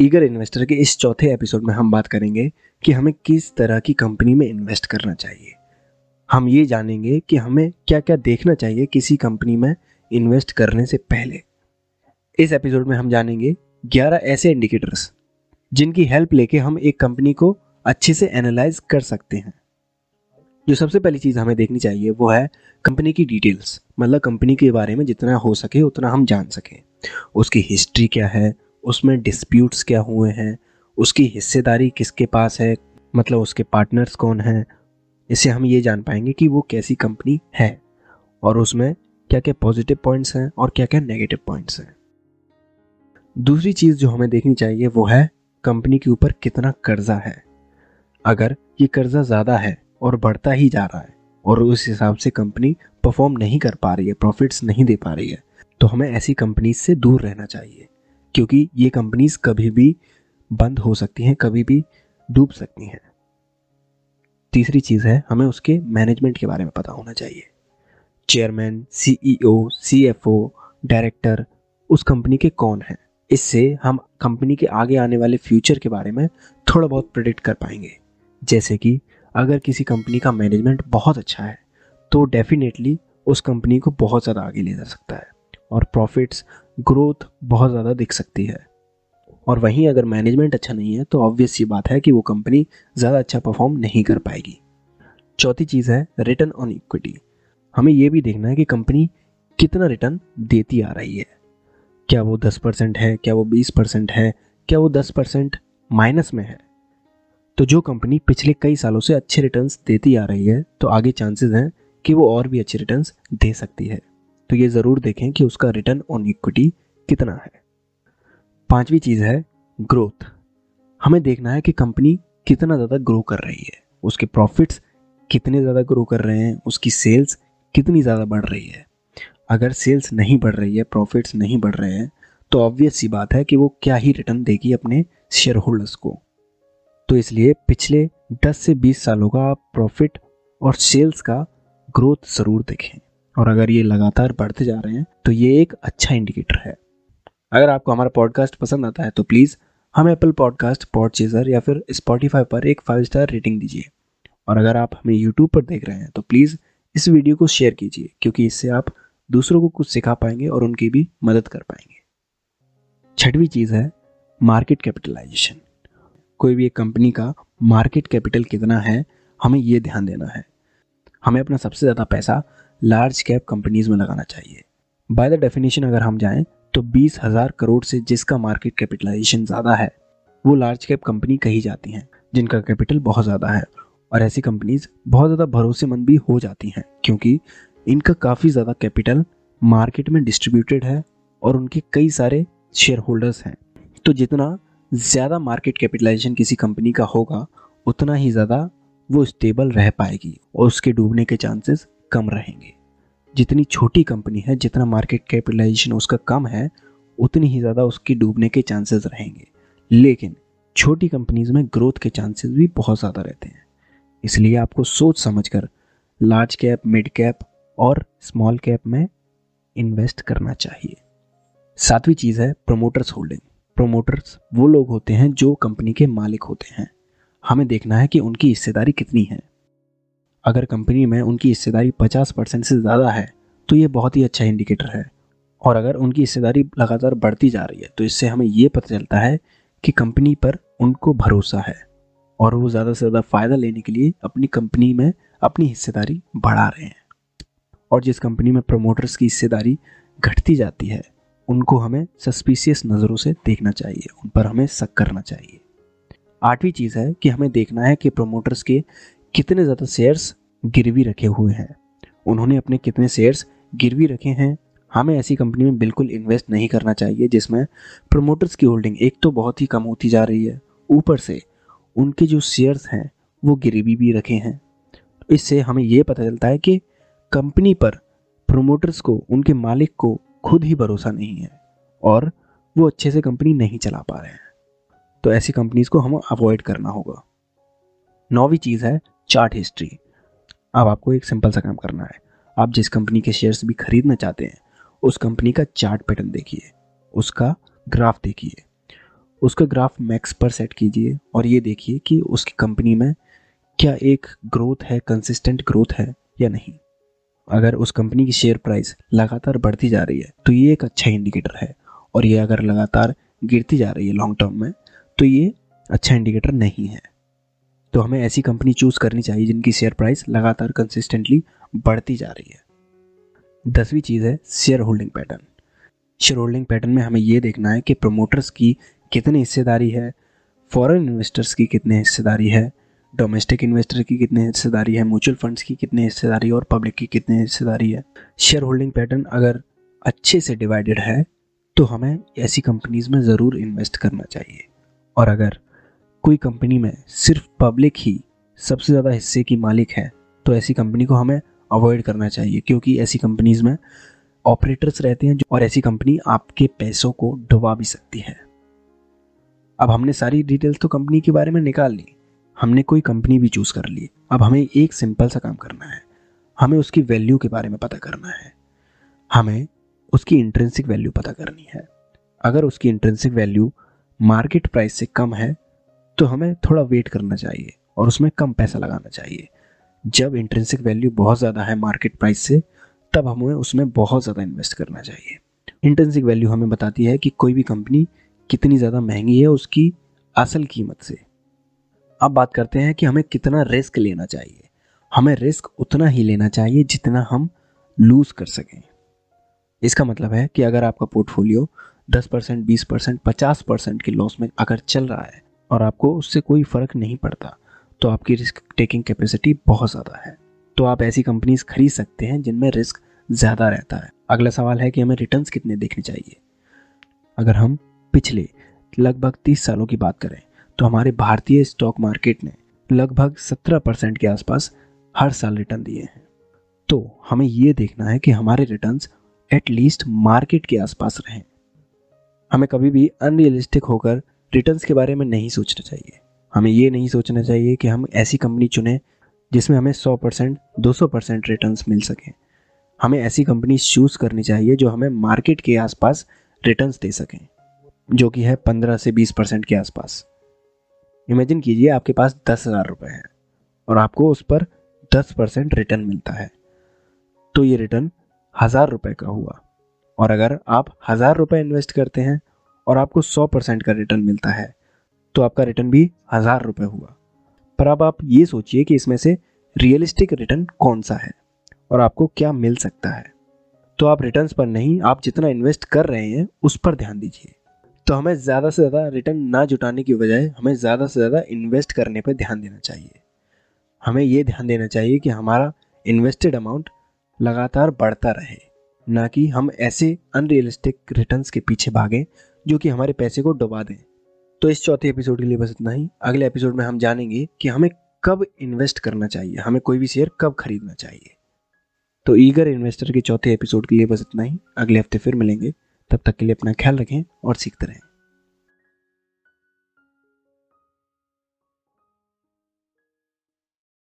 Eager investor के इस चौथे एपिसोड में हम बात करेंगे कि हमें किस तरह की कंपनी में इन्वेस्ट करना चाहिए। हम ये जानेंगे कि हमें क्या क्या देखना चाहिए किसी कंपनी में इन्वेस्ट करने से पहले। इस एपिसोड में हम जानेंगे 11 ऐसे इंडिकेटर्स जिनकी हेल्प लेके हम एक कंपनी को अच्छे से एनालाइज कर सकते हैं। जो सबसे पहली चीज़ हमें देखनी चाहिए वो है कंपनी की डिटेल्स मतलब कंपनी के बारे में जितना हो सके उतना हम जान सकें। उसकी हिस्ट्री क्या है? उसमें डिस्प्यूट्स क्या हुए हैं? उसकी हिस्सेदारी किसके पास है? मतलब उसके पार्टनर्स कौन हैं? इससे हम ये जान पाएँगे कि वो कैसी कंपनी है। और उसमें क्या क्या पॉजिटिव पॉइंट्स हैं और क्या क्या नेगेटिव पॉइंट्स हैं। दूसरी चीज़ जो हमें देखनी चाहिए वो है कंपनी के ऊपर कितना कर्जा है। अगर ये कर्जा ज़्यादा है और बढ़ता ही जा रहा है और उस हिसाब से कंपनी परफॉर्म नहीं कर पा रही है प्रॉफिट्स नहीं दे पा रही है तो हमें ऐसी कंपनीज़ से दूर रहना चाहिए। क्योंकि ये कंपनीज़ कभी भी बंद हो सकती हैं, कभी भी डूब सकती हैं। तीसरी चीज़ है, हमें उसके मैनेजमेंट के बारे में पता होना चाहिए। चेयरमैन सीईओ सीएफओ डायरेक्टर उस कंपनी के कौन हैं? इससे हम कंपनी के आगे आने वाले फ्यूचर के बारे में थोड़ा बहुत प्रिडिक्ट कर पाएँगे। जैसे कि अगर किसी कंपनी का मैनेजमेंट बहुत अच्छा है तो डेफिनेटली उस कंपनी को बहुत ज़्यादा आगे ले जा सकता है और प्रॉफिट्स ग्रोथ बहुत ज़्यादा दिख सकती है। और वहीं अगर मैनेजमेंट अच्छा नहीं है तो ऑब्वियस ये बात है कि वो कंपनी ज़्यादा अच्छा परफॉर्म नहीं कर पाएगी। चौथी चीज़ है रिटर्न ऑन इक्विटी हमें ये भी देखना है कि कंपनी कितना रिटर्न देती आ रही है। क्या वो दस परसेंट है, क्या वो बीस परसेंट है, क्या वो दस परसेंट माइनस में है? तो जो कंपनी पिछले कई सालों से अच्छे रिटर्न्स देती आ रही है तो आगे चांसेस हैं कि वो और भी अच्छे रिटर्न्स दे सकती है। तो ये ज़रूर देखें कि उसका रिटर्न ऑन इक्विटी कितना है। पांचवी चीज़ है ग्रोथ हमें देखना है कि कंपनी कितना ज़्यादा ग्रो कर रही है। उसके प्रॉफिट्स कितने ज़्यादा ग्रो कर रहे हैं। उसकी सेल्स कितनी ज़्यादा बढ़ रही है। अगर सेल्स नहीं बढ़ रही है प्रॉफिट्स नहीं बढ़ रहे हैं तो ऑब्वियस सी बात है कि वो क्या ही रिटर्न देगी अपने शेयर होल्डर्स को। तो इसलिए पिछले 10 से 20 सालों का प्रॉफिट और सेल्स का ग्रोथ ज़रूर देखें। और अगर ये लगातार बढ़ते जा रहे हैं तो ये एक अच्छा इंडिकेटर है। अगर आपको हमारा पॉडकास्ट पसंद आता है तो प्लीज़ हम एप्पल पॉडकास्ट पॉडचेजर या फिर स्पॉटीफाई पर एक फाइव स्टार रेटिंग दीजिए। और अगर आप हमें यूट्यूब पर देख रहे हैं तो प्लीज़ इस वीडियो को शेयर कीजिए, क्योंकि इससे आप दूसरों को कुछ सिखा पाएँगे और उनकी भी मदद कर पाएँगे। छठवीं चीज़ है मार्केट कैपिटलाइजेशन कोई भी एक कंपनी का मार्केट कैपिटल कितना है, हमें ये ध्यान देना है। हमें अपना सबसे ज़्यादा पैसा लार्ज कैप कंपनीज़ में लगाना चाहिए। बाय द डेफिनेशन अगर हम जाएँ तो बीस हज़ार करोड़ से जिसका मार्केट कैपिटलाइजेशन ज़्यादा है, वो लार्ज कैप कंपनी कही जाती हैं, जिनका कैपिटल बहुत ज़्यादा है। और ऐसी कंपनीज़ बहुत ज़्यादा भरोसेमंद भी हो जाती हैं, क्योंकि इनका काफ़ी ज़्यादा कैपिटल मार्केट में डिस्ट्रीब्यूटेड है और उनके कई सारे शेयर होल्डर्स हैं। तो जितना ज़्यादा मार्केट कैपिटलाइजेशन किसी कंपनी का होगा, उतना ही ज़्यादा वो स्टेबल रह पाएगी और उसके डूबने के चांसेस कम रहेंगे। जितनी छोटी कंपनी है, जितना मार्केट कैपिटलाइजेशन उसका कम है, उतनी ही ज़्यादा उसकी डूबने के चांसेस रहेंगे। लेकिन छोटी कंपनीज़ में ग्रोथ के चांसेस भी बहुत ज़्यादा रहते हैं। इसलिए आपको सोच समझ कर लार्ज कैप, मिड कैप और स्मॉल कैप में इन्वेस्ट करना चाहिए। सातवीं चीज़ है प्रोमोटर्स होल्डिंग। प्रोमोटर्स वो लोग होते हैं जो कंपनी के मालिक होते हैं। हमें देखना है कि उनकी हिस्सेदारी कितनी है। अगर कंपनी में उनकी हिस्सेदारी पचास परसेंट से ज़्यादा है तो ये बहुत ही अच्छा इंडिकेटर है। और अगर उनकी हिस्सेदारी लगातार बढ़ती जा रही है तो इससे हमें ये पता चलता है कि कंपनी पर उनको भरोसा है और वो ज़्यादा से ज़्यादा फ़ायदा लेने के लिए अपनी कंपनी में अपनी हिस्सेदारी बढ़ा रहे हैं। और जिस कंपनी में प्रमोटर्स की हिस्सेदारी घटती जाती है, उनको हमें सस्पिशियस नज़रों से देखना चाहिए, उन पर हमें शक करना चाहिए। आठवीं चीज़ है कि हमें देखना है कि प्रोमोटर्स के कितने ज़्यादा शेयर्स गिरवी रखे हुए हैं। उन्होंने अपने कितने शेयर्स गिरवी रखे हैं? हमें ऐसी कंपनी में बिल्कुल इन्वेस्ट नहीं करना चाहिए जिसमें प्रोमोटर्स की होल्डिंग एक तो बहुत ही कम होती जा रही है। ऊपर से उनके जो शेयर्स हैं, वो गिरवी भी रखे हैं। इससे हमें ये पता चलता है कि कंपनी पर प्रोमोटर्स को, उनके मालिक को खुद ही भरोसा नहीं है और वो अच्छे से कंपनी नहीं चला पा रहे हैं। तो ऐसी कंपनीज़ को हमें अवॉइड करना होगा। नौवीं चीज़ है चार्ट हिस्ट्री अब आपको एक सिंपल सा काम करना है। आप जिस कंपनी के शेयर्स भी खरीदना चाहते हैं, उस कंपनी का चार्ट पैटर्न देखिए, उसका ग्राफ देखिए। उसका ग्राफ मैक्स पर सेट कीजिए और ये देखिए कि उसकी कंपनी में क्या एक ग्रोथ है कंसिस्टेंट ग्रोथ है या नहीं। अगर उस कंपनी की शेयर प्राइस लगातार बढ़ती जा रही है तो ये एक अच्छा इंडिकेटर है और ये अगर लगातार गिरती जा रही है लॉन्ग टर्म में तो ये अच्छा इंडिकेटर नहीं है। तो हमें ऐसी कंपनी चूज़ करनी चाहिए जिनकी शेयर प्राइस लगातार कंसिस्टेंटली बढ़ती जा रही है। दसवीं चीज़ है share holding pattern share holding pattern में हमें ये देखना है कि प्रमोटर्स की कितनी हिस्सेदारी है फॉरेन इन्वेस्टर्स की कितनी हिस्सेदारी है डोमेस्टिक इन्वेस्टर की कितनी हिस्सेदारी है म्यूचुअल फंड्स की कितनी हिस्सेदारी और पब्लिक की कितनी हिस्सेदारी है। शेयर होल्डिंग पैटर्न अगर अच्छे से डिवाइडेड है तो हमें ऐसी कंपनीज़ में ज़रूर इन्वेस्ट करना चाहिए। और अगर कोई कंपनी में सिर्फ़ पब्लिक ही सबसे ज़्यादा हिस्से की मालिक है तो ऐसी कंपनी को हमें अवॉइड करना चाहिए, क्योंकि ऐसी कंपनीज़ में ऑपरेटर्स रहते हैं जो और ऐसी कंपनी आपके पैसों को डुबा भी सकती है। अब हमने सारी डिटेल्स तो कंपनी के बारे में निकाल ली। हमने कोई कंपनी भी चूज़ कर ली। अब हमें एक सिंपल सा काम करना है। हमें उसकी वैल्यू के बारे में पता करना है। हमें उसकी इंट्रेंसिक वैल्यू पता करनी है। अगर उसकी इंट्रेंसिक वैल्यू मार्केट प्राइस से कम है तो हमें थोड़ा वेट करना चाहिए और उसमें कम पैसा लगाना चाहिए। जब इंट्रेंसिक वैल्यू बहुत ज़्यादा है मार्केट प्राइस से, तब हमें उसमें बहुत ज़्यादा इन्वेस्ट करना चाहिए। इंट्रेंसिक वैल्यू हमें बताती है कि कोई भी कंपनी कितनी ज़्यादा महँगी है उसकी असल कीमत से। अब बात करते हैं कि हमें कितना रिस्क लेना चाहिए। हमें रिस्क उतना ही लेना चाहिए जितना हम लूज कर सकें। इसका मतलब है कि अगर आपका पोर्टफोलियो 10 परसेंट, बीस परसेंट, पचास परसेंट के लॉस में अगर चल रहा है और आपको उससे कोई फ़र्क नहीं पड़ता तो आपकी रिस्क टेकिंग कैपेसिटी बहुत ज़्यादा है। तो आप ऐसी कंपनीज़ खरीद सकते हैं जिनमें रिस्क ज़्यादा रहता है। अगला सवाल है कि हमें रिटर्न्स कितने देखने चाहिए? अगर हम पिछले लगभग तीस सालों की बात करें तो हमारे भारतीय स्टॉक मार्केट ने लगभग सत्रह परसेंट के आसपास हर साल रिटर्न दिए हैं। तो हमें ये देखना है कि हमारे रिटर्न्स एटलीस्ट मार्केट के आसपास रहें। हमें कभी भी अनरियलिस्टिक होकर रिटर्न्स के बारे में नहीं सोचना चाहिए। हमें ये नहीं सोचना चाहिए कि हम ऐसी कंपनी चुनें जिसमें हमें 100 परसेंट, दो सौ परसेंट रिटर्न मिल सकें। हमें ऐसी कंपनी चूज़ करनी चाहिए जो हमें मार्केट के आसपास रिटर्न्स दे सकें, जो कि है पंद्रह से बीस परसेंट के आसपास। इमेजिन कीजिए आपके पास दस हज़ार रुपये हैं और आपको उस पर दस परसेंट रिटर्न मिलता है। तो ये रिटर्न हज़ार रुपये का हुआ। और अगर आप हज़ार रुपये इन्वेस्ट करते हैं और आपको सौ परसेंट का रिटर्न मिलता है। तो आपका रिटर्न भी हज़ार रुपये हुआ। पर अब आप ये सोचिए कि इसमें से रियलिस्टिक रिटर्न कौन सा है और आपको क्या मिल सकता है। तो आप रिटर्न पर नहीं, आप जितना इन्वेस्ट कर रहे हैं, उस पर ध्यान दीजिए। तो हमें ज़्यादा से ज़्यादा रिटर्न ना जुटाने की बजाय हमें ज़्यादा से ज़्यादा इन्वेस्ट करने पर ध्यान देना चाहिए। हमें ये ध्यान देना चाहिए कि हमारा इन्वेस्टेड अमाउंट लगातार बढ़ता रहे, ना कि हम ऐसे अनरियलिस्टिक रिटर्न्स के पीछे भागें जो कि हमारे पैसे को डुबा दें। तो इस चौथे एपिसोड के लिए बस इतना ही। अगले एपिसोड में हम जानेंगे कि हमें कब इन्वेस्ट करना चाहिए। हमें कोई भी शेयर कब खरीदना चाहिए। तो ईगर इन्वेस्टर के चौथे एपिसोड के लिए बस इतना ही। अगले हफ़्ते फिर मिलेंगे। तब तक के लिए अपना ख्याल रखें और सीखते रहें।